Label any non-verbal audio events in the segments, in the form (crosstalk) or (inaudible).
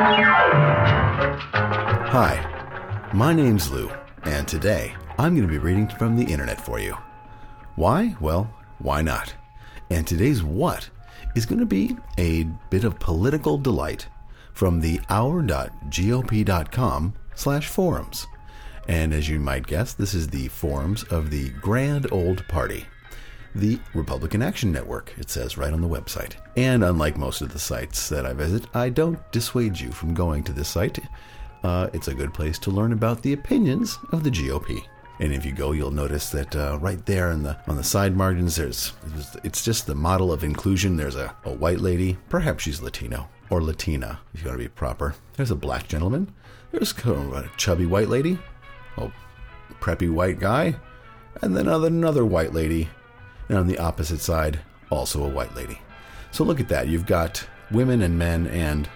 Hi, my name's Lou, and today I'm going to be reading from the internet for you. Why? Well, why not? And today's what is going to be a bit of political delight from the our.gop.com slash forums. And as you might guess, this is the forums of the Grand Old Party, the Republican Action Network, it says right on the website. And unlike most of the sites that I visit, I don't dissuade you from going to this site. Uh, it's a good place to learn about the opinions of the GOP. And if you go, you'll notice that uh, right there on the on the side margins, there's it's just the model of inclusion. There's a, a white lady, perhaps she's Latino or Latina, if you want to be proper. There's a black gentleman. There's a chubby white lady, a preppy white guy, and then another white lady. And on the opposite side, also a white lady. So look at that. You've got women and men and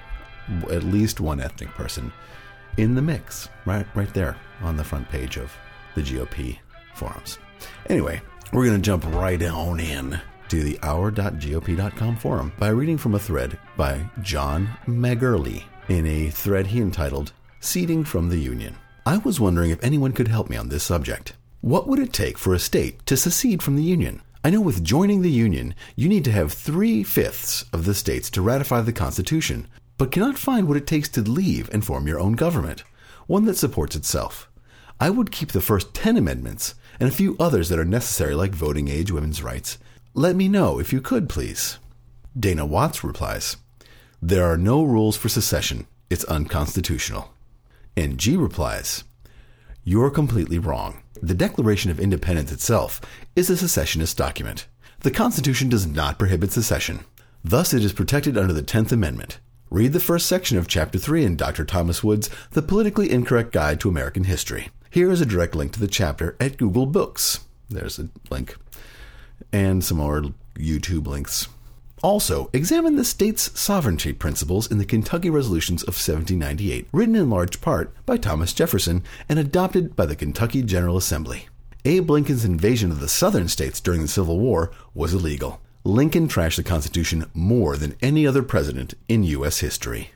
at least one ethnic person in the mix, right, right there on the front page of the GOP forums. Anyway, we're going to jump right on in to the our.gop.com forum by reading from a thread by John Magurley in a thread he entitled Seeding from the Union. I was wondering if anyone could help me on this subject. What would it take for a state to secede from the Union? I know with joining the Union, you need to have three fifths of the states to ratify the Constitution, but cannot find what it takes to leave and form your own government, one that supports itself. I would keep the first 10 amendments and a few others that are necessary, like voting age, women's rights. Let me know if you could, please. Dana Watts replies There are no rules for secession, it's unconstitutional. And G replies You're completely wrong. The Declaration of Independence itself is a secessionist document. The Constitution does not prohibit secession. Thus, it is protected under the 10th Amendment. Read the first section of Chapter 3 in Dr. Thomas Woods' The Politically Incorrect Guide to American History. Here is a direct link to the chapter at Google Books. There's a link. And some more YouTube links. Also, examine the state's sovereignty principles in the Kentucky Resolutions of 1798, written in large part by Thomas Jefferson and adopted by the Kentucky General Assembly. Abe Lincoln's invasion of the southern states during the Civil War was illegal. Lincoln trashed the Constitution more than any other president in U.S. history.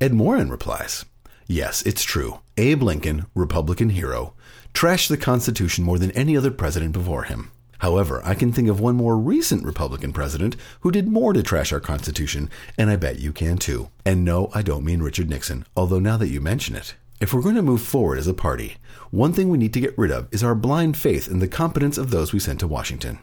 Ed Morin replies Yes, it's true. Abe Lincoln, Republican hero, trashed the Constitution more than any other president before him. However, I can think of one more recent Republican president who did more to trash our Constitution, and I bet you can too. And no, I don't mean Richard Nixon, although now that you mention it. If we're going to move forward as a party, one thing we need to get rid of is our blind faith in the competence of those we sent to Washington.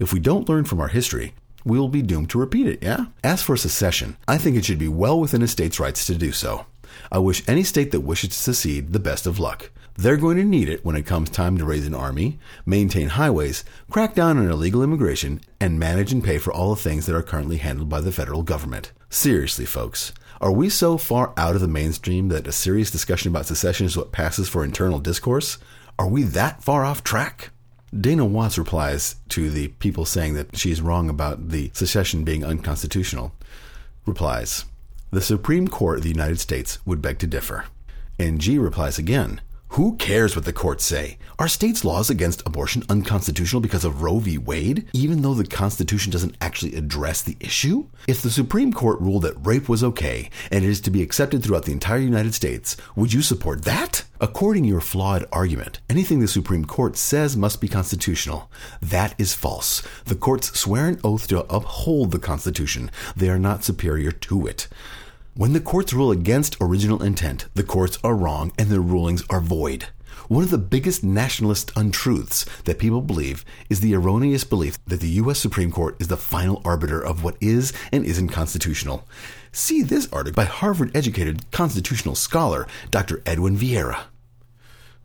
If we don't learn from our history, we will be doomed to repeat it, yeah? As for secession, I think it should be well within a state's rights to do so. I wish any state that wishes to secede the best of luck. They're going to need it when it comes time to raise an army, maintain highways, crack down on illegal immigration, and manage and pay for all the things that are currently handled by the federal government. Seriously, folks, are we so far out of the mainstream that a serious discussion about secession is what passes for internal discourse? Are we that far off track? Dana Watts replies to the people saying that she's wrong about the secession being unconstitutional. Replies, The Supreme Court of the United States would beg to differ. And G replies again, who cares what the courts say? Are states' laws against abortion unconstitutional because of Roe v. Wade, even though the Constitution doesn't actually address the issue? If the Supreme Court ruled that rape was okay and it is to be accepted throughout the entire United States, would you support that? According to your flawed argument, anything the Supreme Court says must be constitutional. That is false. The courts swear an oath to uphold the Constitution. They are not superior to it. When the courts rule against original intent, the courts are wrong and their rulings are void. One of the biggest nationalist untruths that people believe is the erroneous belief that the U.S. Supreme Court is the final arbiter of what is and isn't constitutional. See this article by Harvard educated constitutional scholar Dr. Edwin Vieira.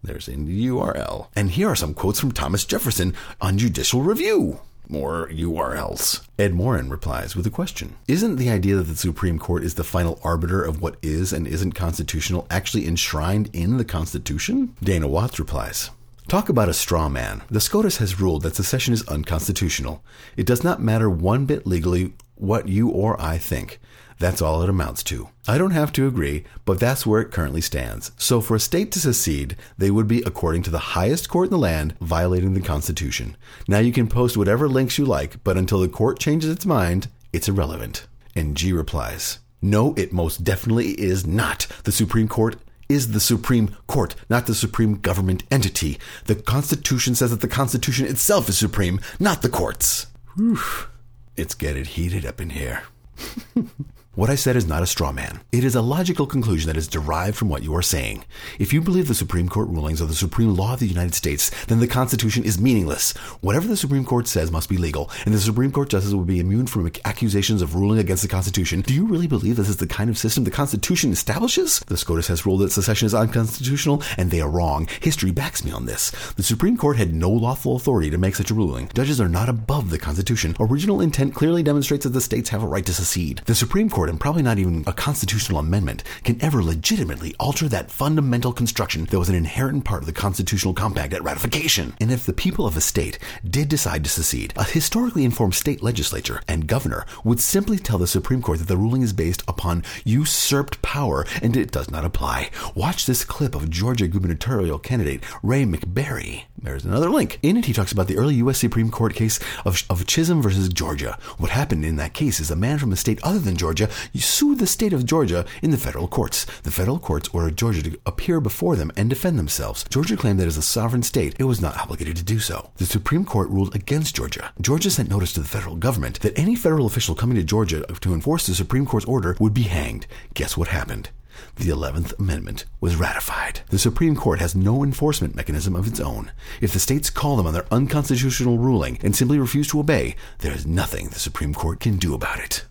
There's the URL. And here are some quotes from Thomas Jefferson on judicial review. More URLs. Ed Morin replies with a question Isn't the idea that the Supreme Court is the final arbiter of what is and isn't constitutional actually enshrined in the Constitution? Dana Watts replies Talk about a straw man. The SCOTUS has ruled that secession is unconstitutional. It does not matter one bit legally what you or I think. That's all it amounts to. I don't have to agree, but that's where it currently stands. So for a state to secede, they would be, according to the highest court in the land, violating the Constitution. Now you can post whatever links you like, but until the court changes its mind, it's irrelevant. And G replies, No, it most definitely is not. The Supreme Court is the Supreme Court, not the supreme government entity. The Constitution says that the Constitution itself is supreme, not the courts. Whew. It's getting heated up in here. (laughs) What I said is not a straw man. It is a logical conclusion that is derived from what you are saying. If you believe the Supreme Court rulings are the supreme law of the United States, then the Constitution is meaningless. Whatever the Supreme Court says must be legal, and the Supreme Court justices will be immune from accusations of ruling against the Constitution. Do you really believe this is the kind of system the Constitution establishes? The SCOTUS has ruled that secession is unconstitutional, and they are wrong. History backs me on this. The Supreme Court had no lawful authority to make such a ruling. Judges are not above the Constitution. Original intent clearly demonstrates that the states have a right to secede. The Supreme Court and probably not even a constitutional amendment, can ever legitimately alter that fundamental construction that was an inherent part of the constitutional compact at ratification. And if the people of a state did decide to secede, a historically informed state legislature and governor would simply tell the Supreme Court that the ruling is based upon usurped power and it does not apply. Watch this clip of Georgia gubernatorial candidate Ray McBerry. There's another link. In it, he talks about the early U.S. Supreme Court case of, of Chisholm versus Georgia. What happened in that case is a man from a state other than Georgia sued the state of Georgia in the federal courts. The federal courts ordered Georgia to appear before them and defend themselves. Georgia claimed that as a sovereign state, it was not obligated to do so. The Supreme Court ruled against Georgia. Georgia sent notice to the federal government that any federal official coming to Georgia to enforce the Supreme Court's order would be hanged. Guess what happened? The 11th Amendment was ratified. The Supreme Court has no enforcement mechanism of its own. If the states call them on their unconstitutional ruling and simply refuse to obey, there is nothing the Supreme Court can do about it.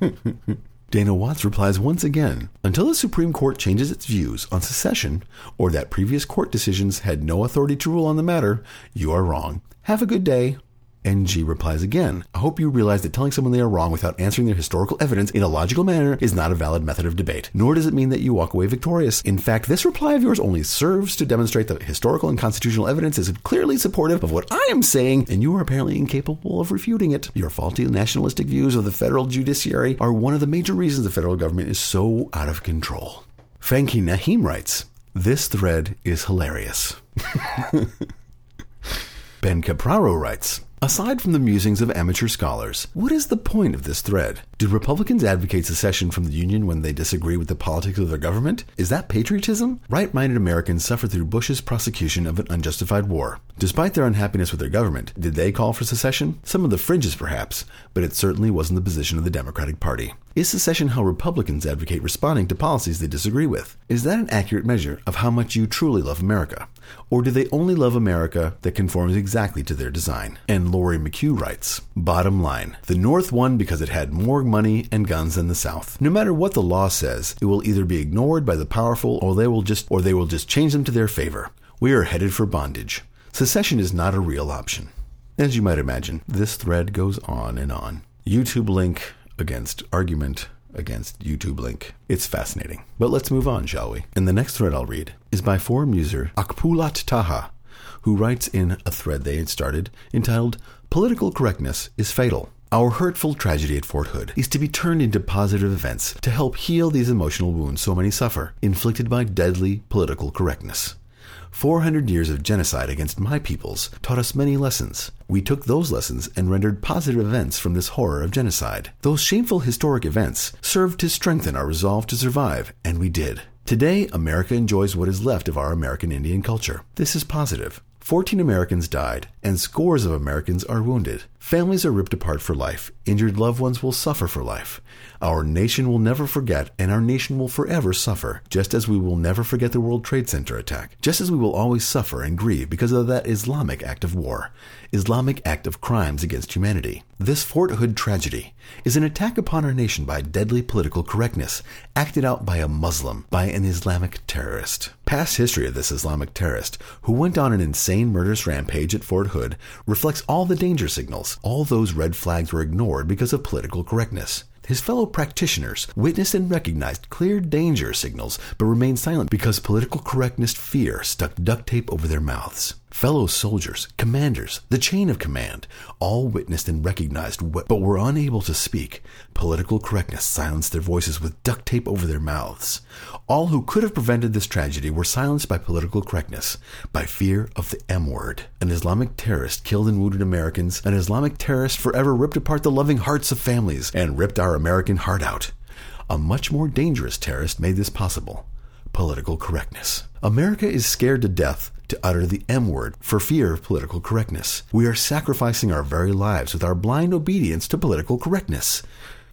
(laughs) Dana Watts replies once again Until the Supreme Court changes its views on secession, or that previous court decisions had no authority to rule on the matter, you are wrong. Have a good day. NG replies again, I hope you realize that telling someone they are wrong without answering their historical evidence in a logical manner is not a valid method of debate, nor does it mean that you walk away victorious. In fact, this reply of yours only serves to demonstrate that historical and constitutional evidence is clearly supportive of what I am saying, and you are apparently incapable of refuting it. Your faulty nationalistic views of the federal judiciary are one of the major reasons the federal government is so out of control. Frankie Nahim writes, This thread is hilarious. (laughs) Ben Capraro writes, Aside from the musings of amateur scholars, what is the point of this thread? Do Republicans advocate secession from the Union when they disagree with the politics of their government? Is that patriotism? Right minded Americans suffered through Bush's prosecution of an unjustified war. Despite their unhappiness with their government, did they call for secession? Some of the fringes, perhaps, but it certainly wasn't the position of the Democratic Party. Is secession how Republicans advocate responding to policies they disagree with? Is that an accurate measure of how much you truly love America? Or do they only love America that conforms exactly to their design? And Lori McHugh writes Bottom line the North won because it had more money and guns than the South. No matter what the law says, it will either be ignored by the powerful or they will just or they will just change them to their favor. We are headed for bondage. Secession is not a real option. As you might imagine, this thread goes on and on. YouTube link against argument against YouTube link. It's fascinating. But let's move on, shall we? And the next thread I'll read is by forum user Akpulat Taha, who writes in a thread they had started entitled Political Correctness is Fatal. Our hurtful tragedy at Fort Hood is to be turned into positive events to help heal these emotional wounds so many suffer, inflicted by deadly political correctness. 400 years of genocide against my peoples taught us many lessons. We took those lessons and rendered positive events from this horror of genocide. Those shameful historic events served to strengthen our resolve to survive, and we did. Today, America enjoys what is left of our American Indian culture. This is positive. 14 Americans died, and scores of Americans are wounded. Families are ripped apart for life. Injured loved ones will suffer for life. Our nation will never forget, and our nation will forever suffer, just as we will never forget the World Trade Center attack, just as we will always suffer and grieve because of that Islamic act of war, Islamic act of crimes against humanity. This Fort Hood tragedy is an attack upon our nation by deadly political correctness, acted out by a Muslim, by an Islamic terrorist. Past history of this Islamic terrorist, who went on an insane murderous rampage at Fort Hood, reflects all the danger signals. All those red flags were ignored because of political correctness. His fellow practitioners witnessed and recognized clear danger signals, but remained silent because political correctness fear stuck duct tape over their mouths. Fellow soldiers, commanders, the chain of command, all witnessed and recognized what, but were unable to speak. Political correctness silenced their voices with duct tape over their mouths. All who could have prevented this tragedy were silenced by political correctness, by fear of the M word. An Islamic terrorist killed and wounded Americans. An Islamic terrorist forever ripped apart the loving hearts of families and ripped our American heart out. A much more dangerous terrorist made this possible political correctness. America is scared to death to utter the M word for fear of political correctness. We are sacrificing our very lives with our blind obedience to political correctness.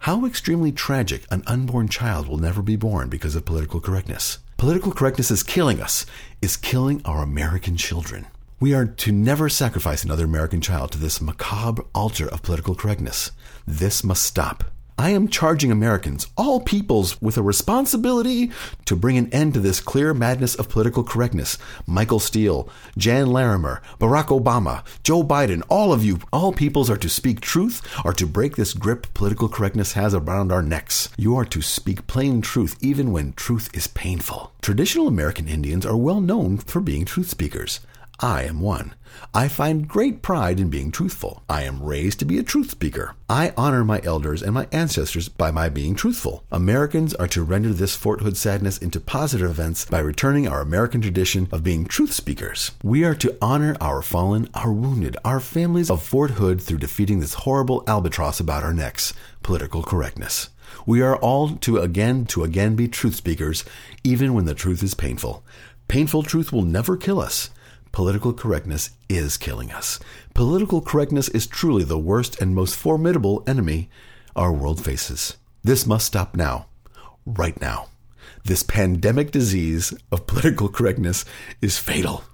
How extremely tragic an unborn child will never be born because of political correctness. Political correctness is killing us, is killing our American children. We are to never sacrifice another American child to this macabre altar of political correctness. This must stop. I am charging Americans, all peoples, with a responsibility to bring an end to this clear madness of political correctness. Michael Steele, Jan Larimer, Barack Obama, Joe Biden, all of you, all peoples are to speak truth, are to break this grip political correctness has around our necks. You are to speak plain truth even when truth is painful. Traditional American Indians are well known for being truth speakers. I am one. I find great pride in being truthful. I am raised to be a truth speaker. I honor my elders and my ancestors by my being truthful. Americans are to render this Fort Hood sadness into positive events by returning our American tradition of being truth speakers. We are to honor our fallen, our wounded, our families of Fort Hood through defeating this horrible albatross about our necks, political correctness. We are all to again to again be truth speakers, even when the truth is painful. Painful truth will never kill us. Political correctness is killing us. Political correctness is truly the worst and most formidable enemy our world faces. This must stop now, right now. This pandemic disease of (laughs) political correctness is fatal.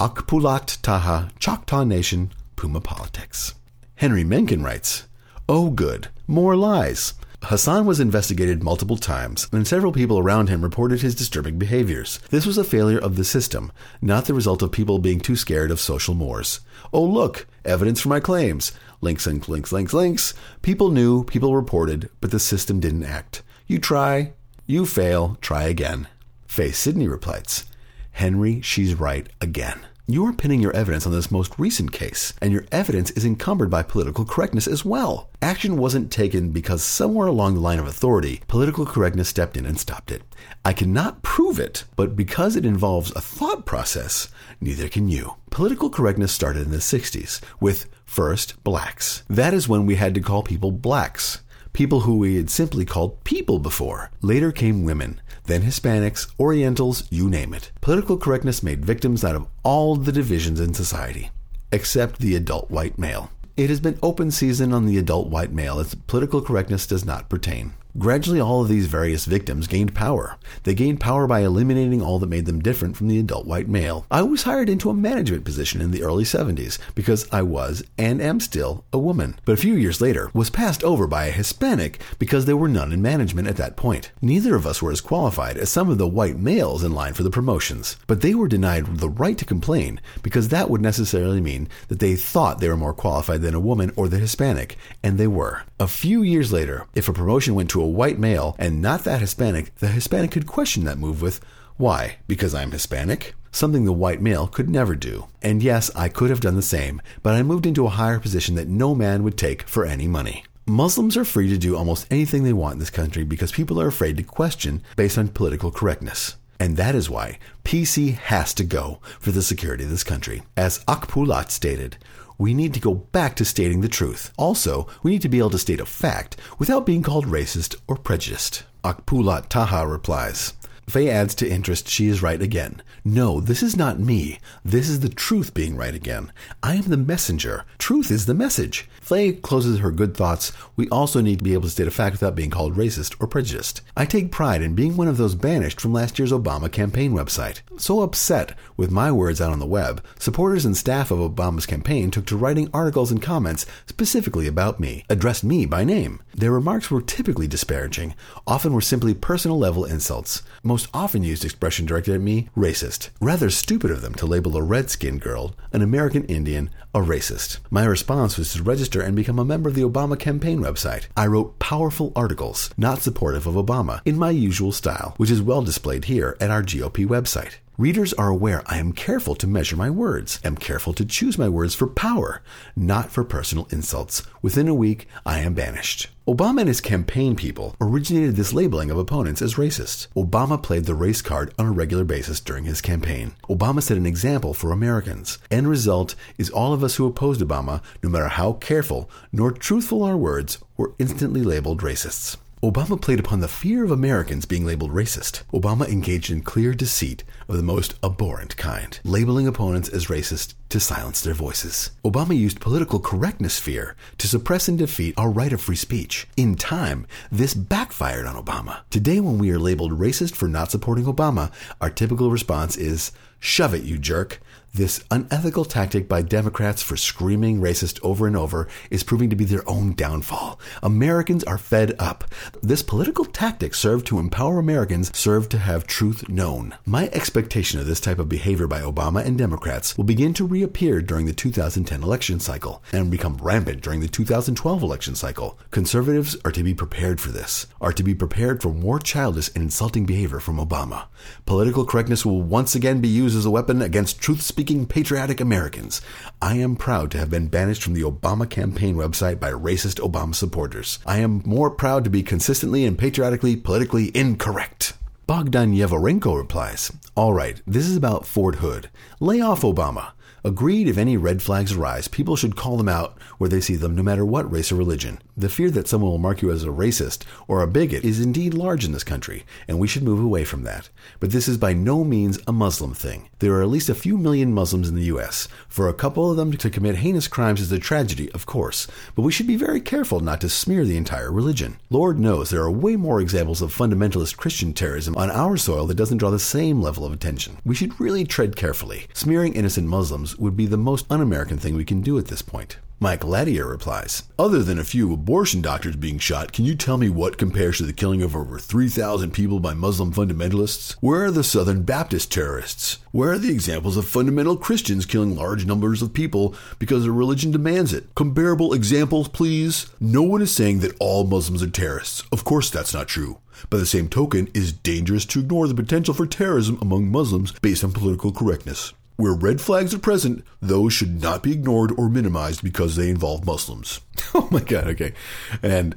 Akpulat Taha, Choctaw Nation, Puma Politics. Henry Mencken writes, Oh, good, more lies. Hassan was investigated multiple times, and several people around him reported his disturbing behaviors. This was a failure of the system, not the result of people being too scared of social mores. Oh, look, evidence for my claims. Links and links, links, links. People knew, people reported, but the system didn't act. You try, you fail, try again. Faye Sidney replies, Henry, she's right again. You are pinning your evidence on this most recent case, and your evidence is encumbered by political correctness as well. Action wasn't taken because somewhere along the line of authority, political correctness stepped in and stopped it. I cannot prove it, but because it involves a thought process, neither can you. Political correctness started in the 60s with first blacks. That is when we had to call people blacks people who we had simply called people before. Later came women, then Hispanics, Orientals, you name it. Political correctness made victims out of all the divisions in society, except the adult white male. It has been open season on the adult white male as political correctness does not pertain. Gradually, all of these various victims gained power. They gained power by eliminating all that made them different from the adult white male. I was hired into a management position in the early 70s because I was, and am still, a woman. But a few years later, was passed over by a Hispanic because there were none in management at that point. Neither of us were as qualified as some of the white males in line for the promotions. But they were denied the right to complain because that would necessarily mean that they thought they were more qualified than a woman or the Hispanic, and they were. A few years later, if a promotion went to a white male and not that Hispanic, the Hispanic could question that move with, Why? Because I'm Hispanic? Something the white male could never do. And yes, I could have done the same, but I moved into a higher position that no man would take for any money. Muslims are free to do almost anything they want in this country because people are afraid to question based on political correctness. And that is why PC has to go for the security of this country. As Akpulat stated, we need to go back to stating the truth. Also, we need to be able to state a fact without being called racist or prejudiced. Akpulat Taha replies. Faye adds to interest she is right again. No, this is not me. This is the truth being right again. I am the messenger. Truth is the message. Faye closes her good thoughts. We also need to be able to state a fact without being called racist or prejudiced. I take pride in being one of those banished from last year's Obama campaign website. So upset with my words out on the web, supporters and staff of Obama's campaign took to writing articles and comments specifically about me, addressed me by name. Their remarks were typically disparaging, often were simply personal level insults. Most often used expression directed at me, racist. Rather stupid of them to label a red skinned girl, an American Indian, a racist. My response was to register and become a member of the Obama campaign website. I wrote powerful articles, not supportive of Obama, in my usual style, which is well displayed here at our GOP website. Readers are aware I am careful to measure my words, am careful to choose my words for power, not for personal insults. Within a week, I am banished. Obama and his campaign people originated this labeling of opponents as racist. Obama played the race card on a regular basis during his campaign. Obama set an example for Americans. End result is all of us who opposed Obama, no matter how careful nor truthful our words, were instantly labeled racists. Obama played upon the fear of Americans being labeled racist. Obama engaged in clear deceit of the most abhorrent kind, labeling opponents as racist to silence their voices. Obama used political correctness fear to suppress and defeat our right of free speech. In time, this backfired on Obama. Today, when we are labeled racist for not supporting Obama, our typical response is, Shove it, you jerk. This unethical tactic by Democrats for screaming racist over and over is proving to be their own downfall. Americans are fed up. This political tactic served to empower Americans, served to have truth known. My expectation of this type of behavior by Obama and Democrats will begin to reappear during the 2010 election cycle and become rampant during the 2012 election cycle. Conservatives are to be prepared for this, are to be prepared for more childish and insulting behavior from Obama. Political correctness will once again be used as a weapon against truth speaking patriotic Americans. I am proud to have been banished from the Obama campaign website by racist Obama supporters. I am more proud to be consistently and patriotically politically incorrect. Bogdan Yevorenko replies, All right, this is about Fort Hood. Lay off Obama. Agreed if any red flags arise, people should call them out where they see them, no matter what race or religion. The fear that someone will mark you as a racist or a bigot is indeed large in this country, and we should move away from that. But this is by no means a Muslim thing. There are at least a few million Muslims in the U.S. For a couple of them to commit heinous crimes is a tragedy, of course, but we should be very careful not to smear the entire religion. Lord knows there are way more examples of fundamentalist Christian terrorism on our soil that doesn't draw the same level of attention. We should really tread carefully. Smearing innocent Muslims would be the most un American thing we can do at this point. Mike Latier replies, Other than a few abortion doctors being shot, can you tell me what compares to the killing of over 3,000 people by Muslim fundamentalists? Where are the Southern Baptist terrorists? Where are the examples of fundamental Christians killing large numbers of people because their religion demands it? Comparable examples, please? No one is saying that all Muslims are terrorists. Of course, that's not true. By the same token, it is dangerous to ignore the potential for terrorism among Muslims based on political correctness. Where red flags are present, those should not be ignored or minimized because they involve Muslims. (laughs) oh my god, okay. And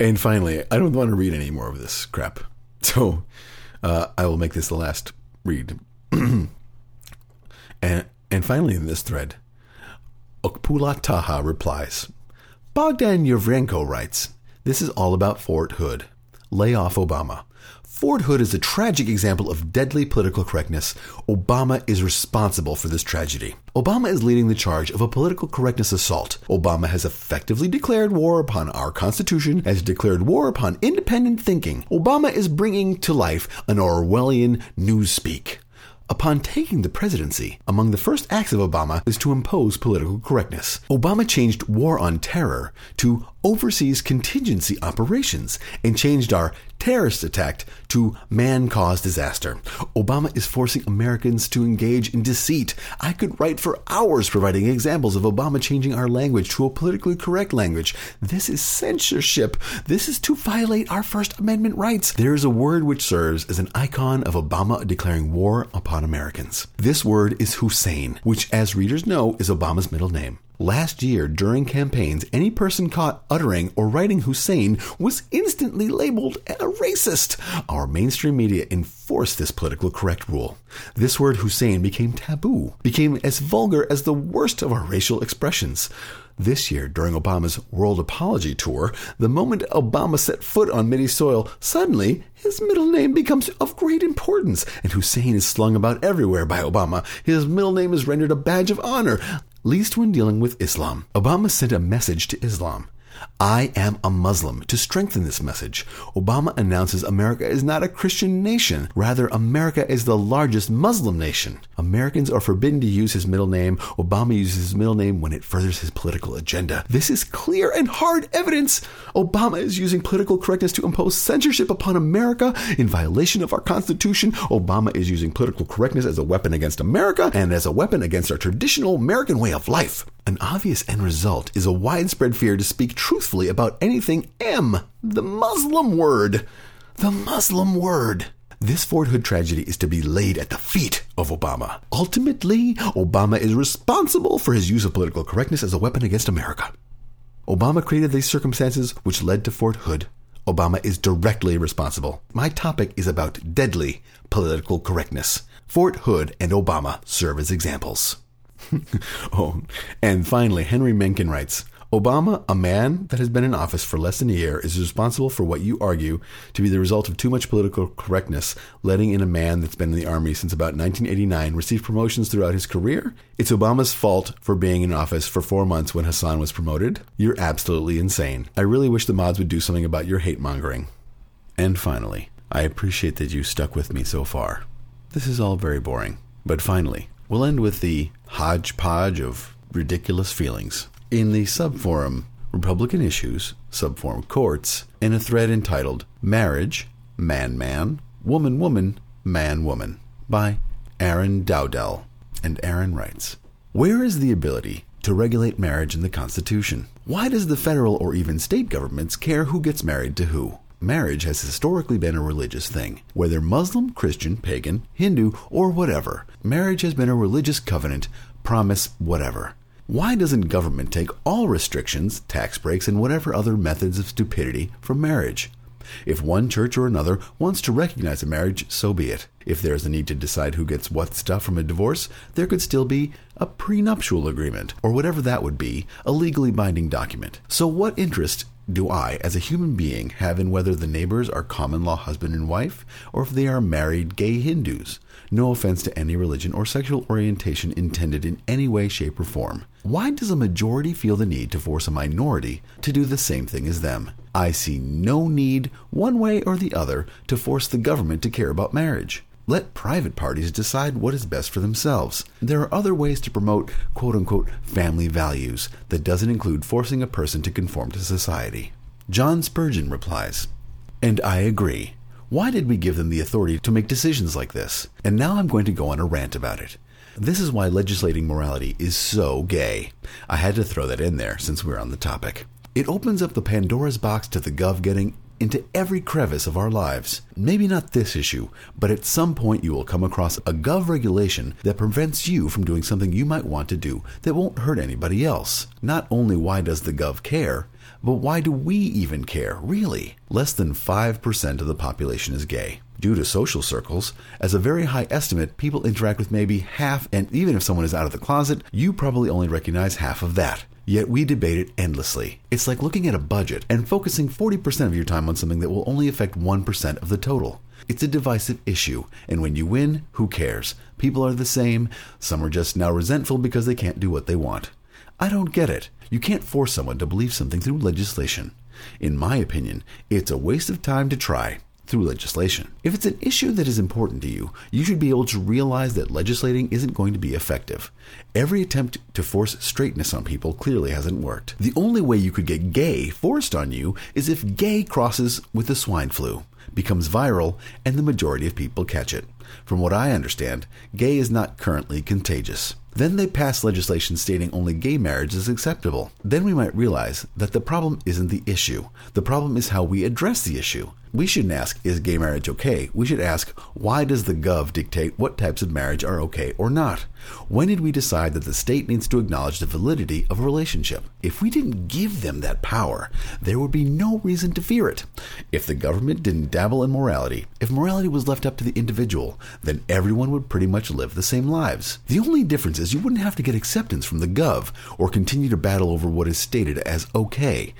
and finally, I don't want to read any more of this crap. (laughs) So uh, I will make this the last read. (clears throat) and and finally in this thread, Okpula Taha replies. Bogdan Yevrenko writes, This is all about Fort Hood. Lay off Obama. Fort Hood is a tragic example of deadly political correctness. Obama is responsible for this tragedy. Obama is leading the charge of a political correctness assault. Obama has effectively declared war upon our Constitution, has declared war upon independent thinking. Obama is bringing to life an Orwellian newspeak. Upon taking the presidency, among the first acts of Obama is to impose political correctness. Obama changed war on terror to overseas contingency operations and changed our terrorist attack to man caused disaster. Obama is forcing Americans to engage in deceit. I could write for hours providing examples of Obama changing our language to a politically correct language. This is censorship. This is to violate our First Amendment rights. There is a word which serves as an icon of Obama declaring war upon Americans. This word is Hussein, which, as readers know, is Obama's middle name. Last year, during campaigns, any person caught uttering or writing Hussein was instantly labeled a racist. Our mainstream media enforced this political correct rule. This word Hussein became taboo, became as vulgar as the worst of our racial expressions. This year, during Obama's World Apology Tour, the moment Obama set foot on Midi soil, suddenly his middle name becomes of great importance, and Hussein is slung about everywhere by Obama. His middle name is rendered a badge of honor least when dealing with Islam. Obama sent a message to Islam. I am a Muslim. To strengthen this message, Obama announces America is not a Christian nation. Rather, America is the largest Muslim nation. Americans are forbidden to use his middle name. Obama uses his middle name when it furthers his political agenda. This is clear and hard evidence. Obama is using political correctness to impose censorship upon America in violation of our Constitution. Obama is using political correctness as a weapon against America and as a weapon against our traditional American way of life. An obvious end result is a widespread fear to speak truthfully about anything M, the Muslim word. The Muslim word. This Fort Hood tragedy is to be laid at the feet of Obama. Ultimately, Obama is responsible for his use of political correctness as a weapon against America. Obama created these circumstances which led to Fort Hood. Obama is directly responsible. My topic is about deadly political correctness. Fort Hood and Obama serve as examples. (laughs) oh, and finally, Henry Mencken writes Obama, a man that has been in office for less than a year, is responsible for what you argue to be the result of too much political correctness, letting in a man that's been in the army since about 1989 receive promotions throughout his career. It's Obama's fault for being in office for four months when Hassan was promoted. You're absolutely insane. I really wish the mods would do something about your hate mongering. And finally, I appreciate that you stuck with me so far. This is all very boring. But finally, we'll end with the hodgepodge of ridiculous feelings in the subforum Republican Issues, subforum Courts, in a thread entitled Marriage, Man Man, Woman Woman, Man Woman by Aaron Dowdell. And Aaron writes Where is the ability to regulate marriage in the Constitution? Why does the federal or even state governments care who gets married to who? Marriage has historically been a religious thing. Whether Muslim, Christian, pagan, Hindu, or whatever, marriage has been a religious covenant, promise, whatever. Why doesn't government take all restrictions, tax breaks, and whatever other methods of stupidity from marriage? If one church or another wants to recognize a marriage, so be it. If there is a need to decide who gets what stuff from a divorce, there could still be a prenuptial agreement, or whatever that would be, a legally binding document. So, what interest do I, as a human being, have in whether the neighbors are common law husband and wife, or if they are married gay Hindus? No offense to any religion or sexual orientation intended in any way, shape, or form. Why does a majority feel the need to force a minority to do the same thing as them? I see no need, one way or the other, to force the government to care about marriage. Let private parties decide what is best for themselves. There are other ways to promote quote unquote family values that doesn't include forcing a person to conform to society. John Spurgeon replies, And I agree. Why did we give them the authority to make decisions like this? And now I'm going to go on a rant about it. This is why legislating morality is so gay. I had to throw that in there since we're on the topic. It opens up the Pandora's box to the gov getting into every crevice of our lives. Maybe not this issue, but at some point you will come across a gov regulation that prevents you from doing something you might want to do that won't hurt anybody else. Not only why does the gov care, but why do we even care, really? Less than 5% of the population is gay. Due to social circles, as a very high estimate, people interact with maybe half, and even if someone is out of the closet, you probably only recognize half of that. Yet we debate it endlessly. It's like looking at a budget and focusing 40% of your time on something that will only affect 1% of the total. It's a divisive issue, and when you win, who cares? People are the same. Some are just now resentful because they can't do what they want. I don't get it. You can't force someone to believe something through legislation. In my opinion, it's a waste of time to try through legislation. If it's an issue that is important to you, you should be able to realize that legislating isn't going to be effective. Every attempt to force straightness on people clearly hasn't worked. The only way you could get gay forced on you is if gay crosses with the swine flu, becomes viral, and the majority of people catch it. From what I understand, gay is not currently contagious. Then they pass legislation stating only gay marriage is acceptable. Then we might realize that the problem isn't the issue. The problem is how we address the issue. We shouldn't ask, is gay marriage okay? We should ask, why does the gov dictate what types of marriage are okay or not? When did we decide that the state needs to acknowledge the validity of a relationship? If we didn't give them that power, there would be no reason to fear it. If the government didn't dabble in morality, if morality was left up to the individual, then everyone would pretty much live the same lives. The only difference is you wouldn't have to get acceptance from the gov or continue to battle over what is stated as okay.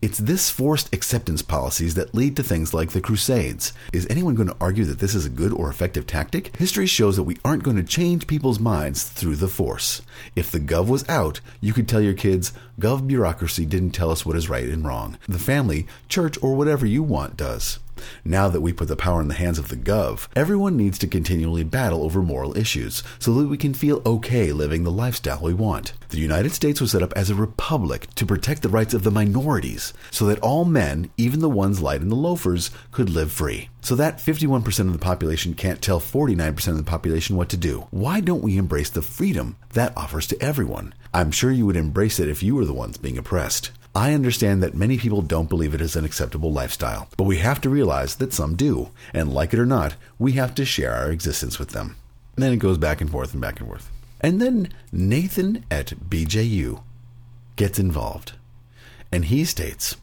It's this forced acceptance policies that lead to things like the Crusades. Is anyone going to argue that this is a good or effective tactic? History shows that we aren't going to change people's minds through the force. If the Gov was out, you could tell your kids, Gov bureaucracy didn't tell us what is right and wrong. The family, church, or whatever you want does. Now that we put the power in the hands of the Gov, everyone needs to continually battle over moral issues so that we can feel okay living the lifestyle we want. The United States was set up as a republic to protect the rights of the minorities so that all men, even the ones light in the loafers, could live free. So that 51% of the population can't tell 49% of the population what to do. Why don't we embrace the freedom that offers to everyone? I'm sure you would embrace it if you were the ones being oppressed. I understand that many people don't believe it is an acceptable lifestyle, but we have to realize that some do, and like it or not, we have to share our existence with them. And then it goes back and forth and back and forth. And then Nathan at BJU gets involved. And he states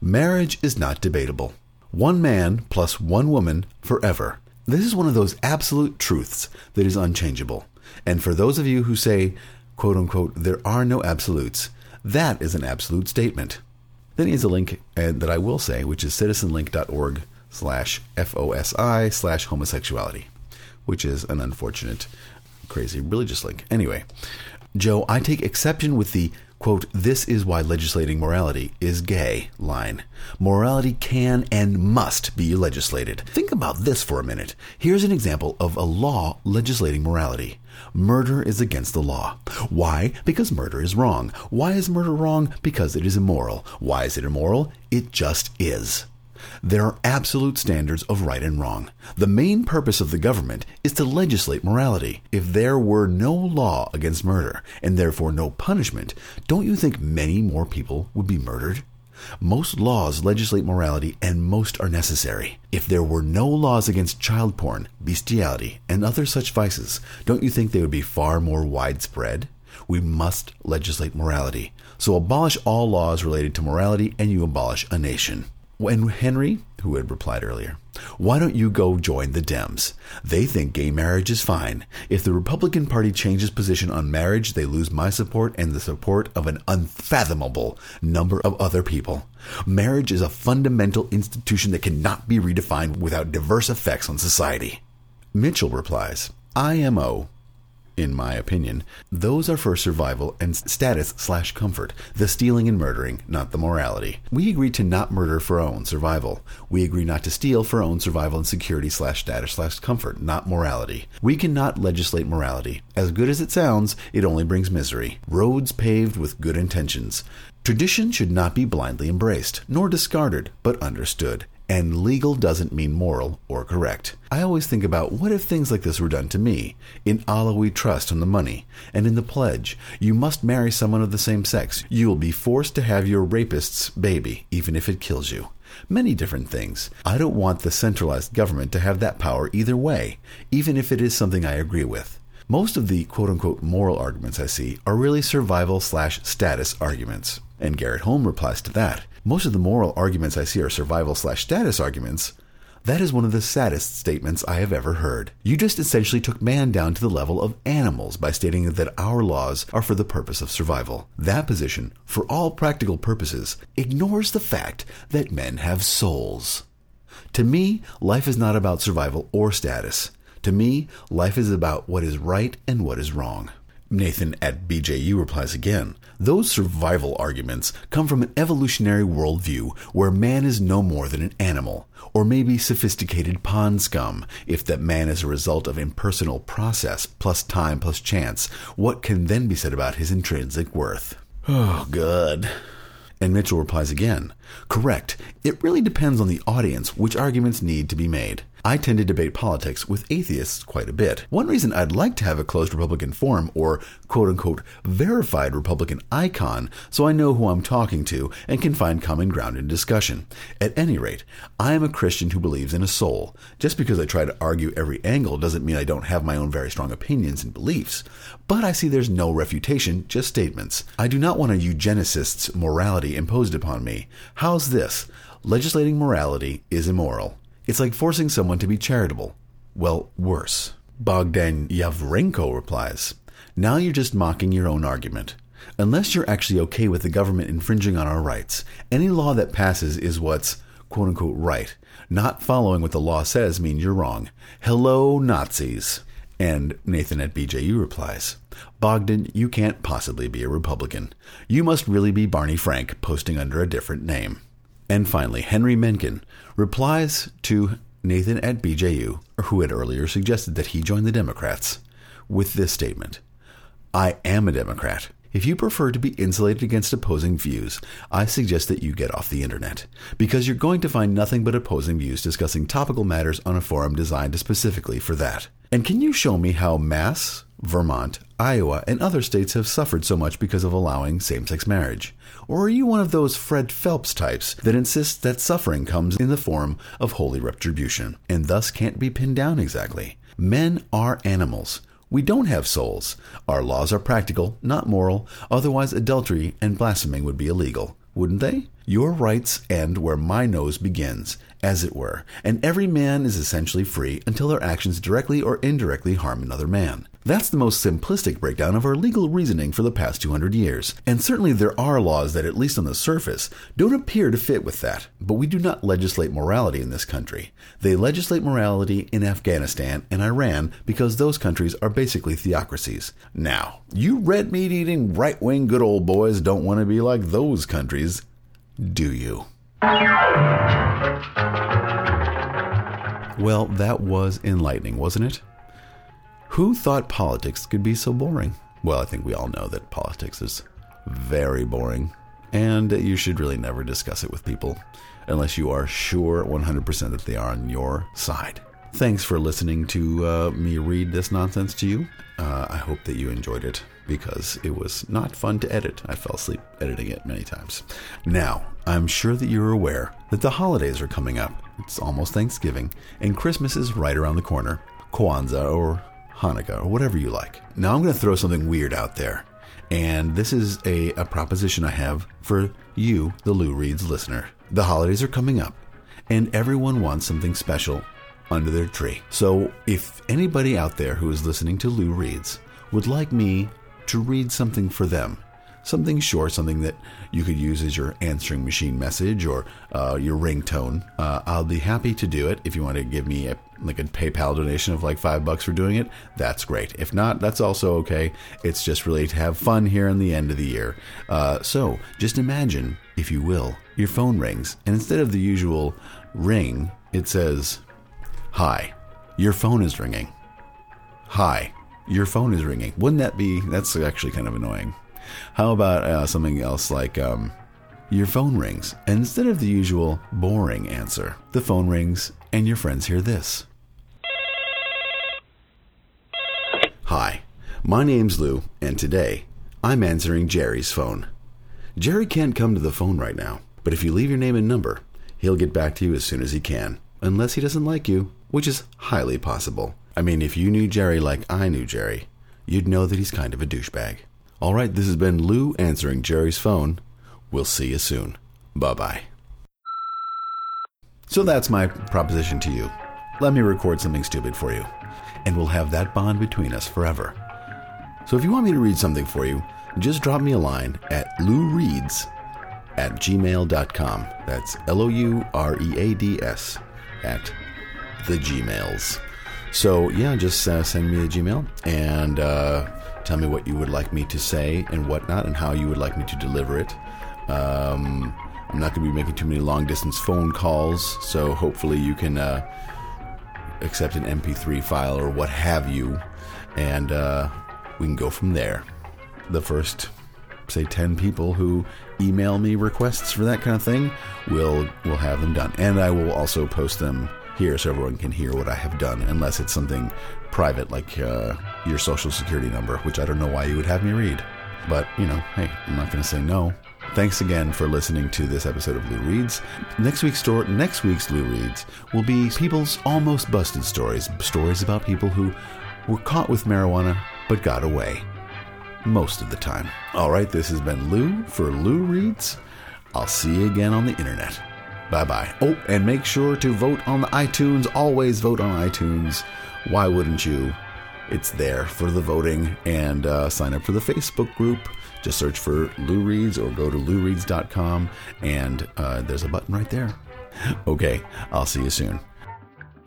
Marriage is not debatable. One man plus one woman forever. This is one of those absolute truths that is unchangeable. And for those of you who say, quote unquote, there are no absolutes, That is an absolute statement. Then he has a link uh, that I will say, which is citizenlink.org slash FOSI slash homosexuality, which is an unfortunate, crazy religious link. Anyway, Joe, I take exception with the quote, this is why legislating morality is gay line. Morality can and must be legislated. Think about this for a minute. Here's an example of a law legislating morality. Murder is against the law. Why? Because murder is wrong. Why is murder wrong? Because it is immoral. Why is it immoral? It just is. There are absolute standards of right and wrong. The main purpose of the government is to legislate morality. If there were no law against murder, and therefore no punishment, don't you think many more people would be murdered? Most laws legislate morality, and most are necessary. If there were no laws against child porn, bestiality, and other such vices, don't you think they would be far more widespread? We must legislate morality. So abolish all laws related to morality, and you abolish a nation. When Henry, who had replied earlier, why don't you go join the Dems? They think gay marriage is fine. If the Republican Party changes position on marriage, they lose my support and the support of an unfathomable number of other people. Marriage is a fundamental institution that cannot be redefined without diverse effects on society. Mitchell replies, IMO in my opinion. Those are for survival and status slash comfort, the stealing and murdering, not the morality. We agree to not murder for our own survival. We agree not to steal for our own survival and security slash status slash comfort, not morality. We cannot legislate morality. As good as it sounds, it only brings misery. Roads paved with good intentions. Tradition should not be blindly embraced, nor discarded, but understood. And legal doesn't mean moral or correct. I always think about what if things like this were done to me? In Allah we trust on the money, and in the pledge, you must marry someone of the same sex. You will be forced to have your rapist's baby, even if it kills you. Many different things. I don't want the centralized government to have that power either way, even if it is something I agree with. Most of the quote unquote moral arguments I see are really survival slash status arguments. And Garrett Holm replies to that. Most of the moral arguments I see are survival slash status arguments. That is one of the saddest statements I have ever heard. You just essentially took man down to the level of animals by stating that our laws are for the purpose of survival. That position, for all practical purposes, ignores the fact that men have souls. To me, life is not about survival or status. To me, life is about what is right and what is wrong. Nathan at BJU replies again Those survival arguments come from an evolutionary worldview where man is no more than an animal, or maybe sophisticated pond scum. If that man is a result of impersonal process plus time plus chance, what can then be said about his intrinsic worth? Oh, good. And Mitchell replies again Correct. It really depends on the audience which arguments need to be made. I tend to debate politics with atheists quite a bit. One reason I'd like to have a closed Republican forum or quote unquote verified Republican icon so I know who I'm talking to and can find common ground in discussion. At any rate, I am a Christian who believes in a soul. Just because I try to argue every angle doesn't mean I don't have my own very strong opinions and beliefs. But I see there's no refutation, just statements. I do not want a eugenicist's morality imposed upon me. How's this? Legislating morality is immoral. It's like forcing someone to be charitable. Well, worse. Bogdan Yavrenko replies, Now you're just mocking your own argument. Unless you're actually okay with the government infringing on our rights, any law that passes is what's quote unquote right. Not following what the law says means you're wrong. Hello, Nazis. And Nathan at BJU replies, Bogdan, you can't possibly be a Republican. You must really be Barney Frank posting under a different name. And finally, Henry Mencken replies to Nathan at BJU, who had earlier suggested that he join the Democrats, with this statement I am a Democrat. If you prefer to be insulated against opposing views, I suggest that you get off the internet, because you're going to find nothing but opposing views discussing topical matters on a forum designed specifically for that. And can you show me how Mass, Vermont, Iowa, and other states have suffered so much because of allowing same sex marriage? Or are you one of those Fred Phelps types that insists that suffering comes in the form of holy retribution, and thus can't be pinned down exactly? Men are animals. We don't have souls. Our laws are practical, not moral, otherwise, adultery and blaspheming would be illegal, wouldn't they? Your rights end where my nose begins, as it were, and every man is essentially free until their actions directly or indirectly harm another man. That's the most simplistic breakdown of our legal reasoning for the past 200 years. And certainly there are laws that, at least on the surface, don't appear to fit with that. But we do not legislate morality in this country. They legislate morality in Afghanistan and Iran because those countries are basically theocracies. Now, you red meat eating, right wing good old boys don't want to be like those countries, do you? Well, that was enlightening, wasn't it? Who thought politics could be so boring? Well, I think we all know that politics is very boring, and you should really never discuss it with people unless you are sure 100% that they are on your side. Thanks for listening to uh, me read this nonsense to you. Uh, I hope that you enjoyed it because it was not fun to edit. I fell asleep editing it many times. Now, I'm sure that you're aware that the holidays are coming up. It's almost Thanksgiving, and Christmas is right around the corner. Kwanzaa or Hanukkah, or whatever you like. Now I'm going to throw something weird out there. And this is a, a proposition I have for you, the Lou Reads listener. The holidays are coming up, and everyone wants something special under their tree. So if anybody out there who is listening to Lou Reads would like me to read something for them, something short, something that you could use as your answering machine message or uh, your ringtone. Uh, I'll be happy to do it. If you want to give me a like a PayPal donation of like five bucks for doing it, that's great. If not, that's also okay. It's just really to have fun here in the end of the year. Uh, so just imagine, if you will, your phone rings, and instead of the usual ring, it says, "Hi, your phone is ringing." Hi, your phone is ringing. Wouldn't that be? That's actually kind of annoying. How about uh, something else like um, your phone rings, and instead of the usual boring answer, the phone rings and your friends hear this. Hi, my name's Lou, and today I'm answering Jerry's phone. Jerry can't come to the phone right now, but if you leave your name and number, he'll get back to you as soon as he can, unless he doesn't like you, which is highly possible. I mean, if you knew Jerry like I knew Jerry, you'd know that he's kind of a douchebag. All right, this has been Lou answering Jerry's phone. We'll see you soon. Bye bye. So that's my proposition to you. Let me record something stupid for you, and we'll have that bond between us forever. So if you want me to read something for you, just drop me a line at loureads at gmail.com. That's L O U R E A D S at the Gmails. So yeah, just uh, send me a Gmail and uh, Tell me what you would like me to say and whatnot, and how you would like me to deliver it. Um, I'm not going to be making too many long distance phone calls, so hopefully you can uh, accept an MP3 file or what have you, and uh, we can go from there. The first, say, 10 people who email me requests for that kind of thing we'll we'll have them done, and I will also post them here so everyone can hear what I have done, unless it's something private like uh, your social security number, which I don't know why you would have me read. But, you know, hey, I'm not going to say no. Thanks again for listening to this episode of Lou Reads. Next week's story, next week's Lou Reads will be people's almost busted stories, stories about people who were caught with marijuana but got away. Most of the time. All right, this has been Lou for Lou Reads. I'll see you again on the internet. Bye bye. Oh, and make sure to vote on the iTunes. Always vote on iTunes. Why wouldn't you? It's there for the voting and uh, sign up for the Facebook group. Just search for Lou Reads or go to loureads.com and uh, there's a button right there. Okay, I'll see you soon.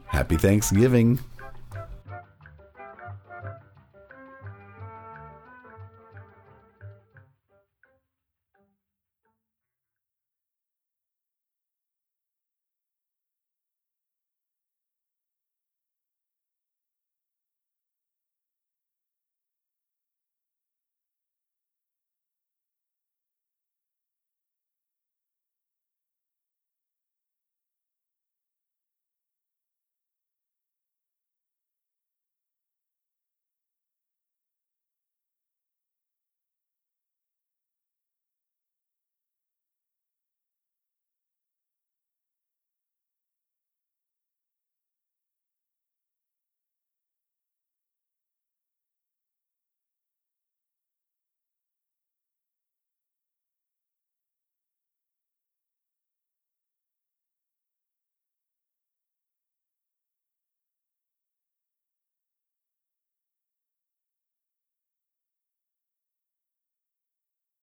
Happy Thanksgiving.